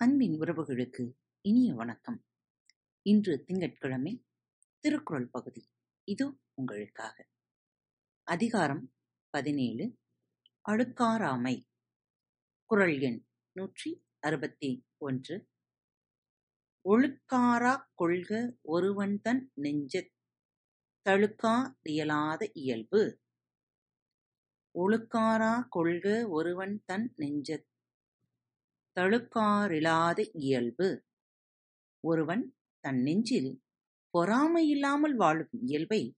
அன்பின் உறவுகளுக்கு இனிய வணக்கம். இன்று திங்கட்கிழமை திருக்குறள் பகுதி. இது உங்களுக்காக. அதிகாரம் பதினேழு. அழுக்காராமை குரல் எண் நூற்றி அறுபத்தி ஒன்று. ஒழுக்காரா கொள்க ஒருவன்தன் நெஞ்சத் தழுக்காறியலாத இயல்பு. ஒழுக்காரா கொள்க ஒருவன் தன் நெஞ்சத் தழுக்காறிலாத இயல்பு. ஒருவன் தன் நெஞ்சில் பொறாமையில்லாமல் வாழும் இயல்பை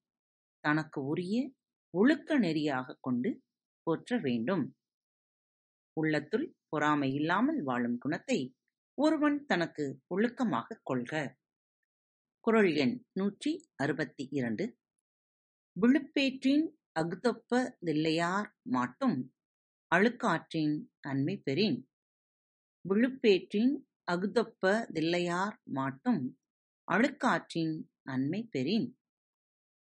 தனக்கு உரிய ஒழுக்க நெறியாகக் கொண்டு போற்ற வேண்டும். உள்ளத்துள் பொறாமை இல்லாமல் வாழும் குணத்தை ஒருவன் தனக்கு ஒழுக்கமாகக் கொள்க. குறள் எண் நூற்றி அறுபத்தி இரண்டு விழுப்பேற்றின் அகுதொப்ப தில்லையார் மாட்டும் அழுக்காற்றின் அண்மை பெறின் விழுப்பேற்றின் அகுதொப்ப தில்லையார் மாட்டும் அழுக்காற்றின் நன்மை பெறின்.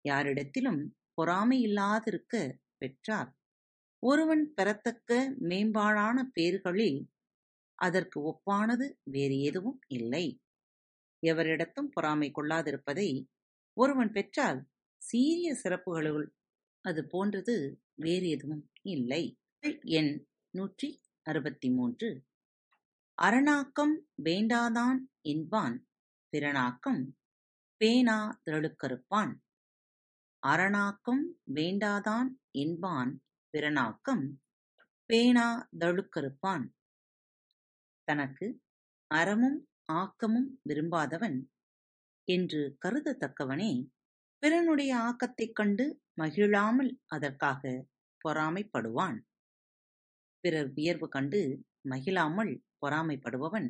யாரிடத்திலும் பொறாமை இல்லாதிருக்க பெற்றால் ஒருவன் பெறத்தக்க மேம்பாடான பேறுகளில் அதற்கு ஒப்பானது வேறு எதுவும் இல்லை. எவரிடத்தும் பொறாமை கொள்ளாதிருப்பதை ஒருவன் பெற்றால் சீரிய சிறப்புகளுள் அது போன்றது வேறு எதுவும் இல்லை. எண் நூற்றி அறுபத்தி மூன்று. அரணாக்கம் வேண்டாதான் என்பான் பிறனாக்கம் பேனா தழுக்கறுப்பான் அரணாக்கம் வேண்டாதான் என்பான் பிறனாக்கம் பேனா தழுக்கறுப்பான் தனக்கு அறமும் ஆக்கமும் விரும்பாதவன் என்று கருதத்தக்கவனே பிறனுடைய ஆக்கத்தைக் கண்டு மகிழாமல் அதற்காக பொறாமைப்படுவான். பிறர் உயர்வு கண்டு மகிழாமல் பொறாமைப்படுபவன்.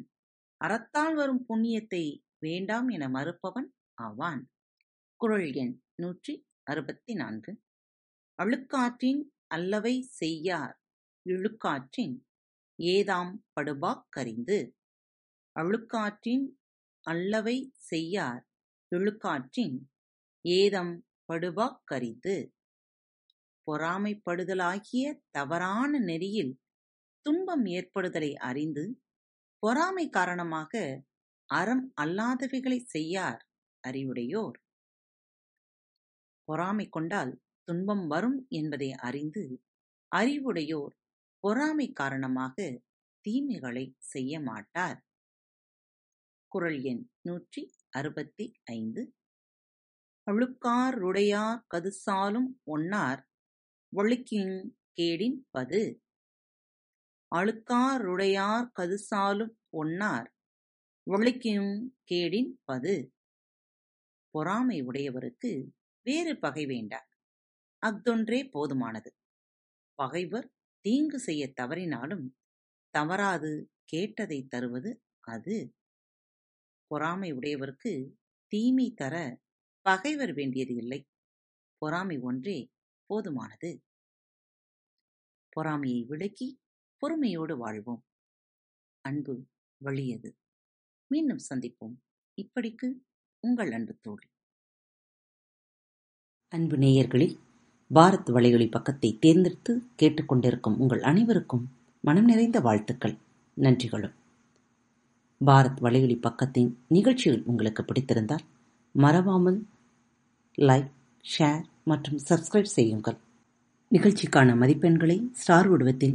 அறத்தால் வரும் புண்ணியத்தை வேண்டாம் என மறுப்பவன் ஆவான். குறள் எண் நூற்றி அறுபத்தி நான்கு அழுக்காற்றின் அல்லவை செய்யார் இழுக்காற்றின் ஏதாம் படுபாக் கரிந்து. அழுக்காற்றின் அல்லவை செய்யார் இழுக்காற்றின் ஏதம் படுபாக் கரிந்து. பொறாமைப்படுதலாகிய தவறான நெறியில் துன்பம் ஏற்படுதலை அறிந்து பொறாமை காரணமாக அறம் அல்லாதவைகளை செய்யார் அறிவுடையோர். பொறாமை கொண்டால் துன்பம் வரும் என்பதை அறிந்து அறிவுடையோர் பொறாமை காரணமாக தீமைகளை செய்ய மாட்டார். குறள் எண் நூற்றி அறுபத்தி ஐந்து அழுக்காருடையார் கதுசாலும் ஒன்னார் ஒழுக்கின் கேடின் பது. அழுக்காருடையார் கதுசாலும் ஒன்னார் ஒழுக்கினும் கேடின் பது. பொறாமை உடையவருக்கு வேறு பகை வேண்டார். அஃதொன்றே போதுமானது. பகைவர் தீங்கு செய்ய தவறினாலும் தவறாது கேட்டதை தருவது அது. பொறாமை உடையவருக்கு தீமை தர பகைவர் வேண்டியது இல்லை. பொறாமை ஒன்றே போதுமானது. பொறாமையை விலக்கி பொறுமையோடு வாழ்வோம். அன்பு வழியது. மீண்டும் சந்திப்போம். இப்படிக்கு உங்கள் அன்பு தோழி. அன்பு நேயர்களில் பாரத் வலையொலி பக்கத்தை தேர்ந்தெடுத்து கேட்டுக்கொண்டிருக்கும் உங்கள் அனைவருக்கும் மனம் நிறைந்த வாழ்த்துக்கள். நன்றிகளும். பாரத் வலையொலி பக்கத்தின் நிகழ்ச்சிகள் உங்களுக்கு பிடித்திருந்தால் மறவாமல் லைக் ஷேர் மற்றும் சப்ஸ்கிரைப் செய்யுங்கள். நிகழ்ச்சிக்கான மதிப்பெண்களை ஸ்டார் உருவத்தில்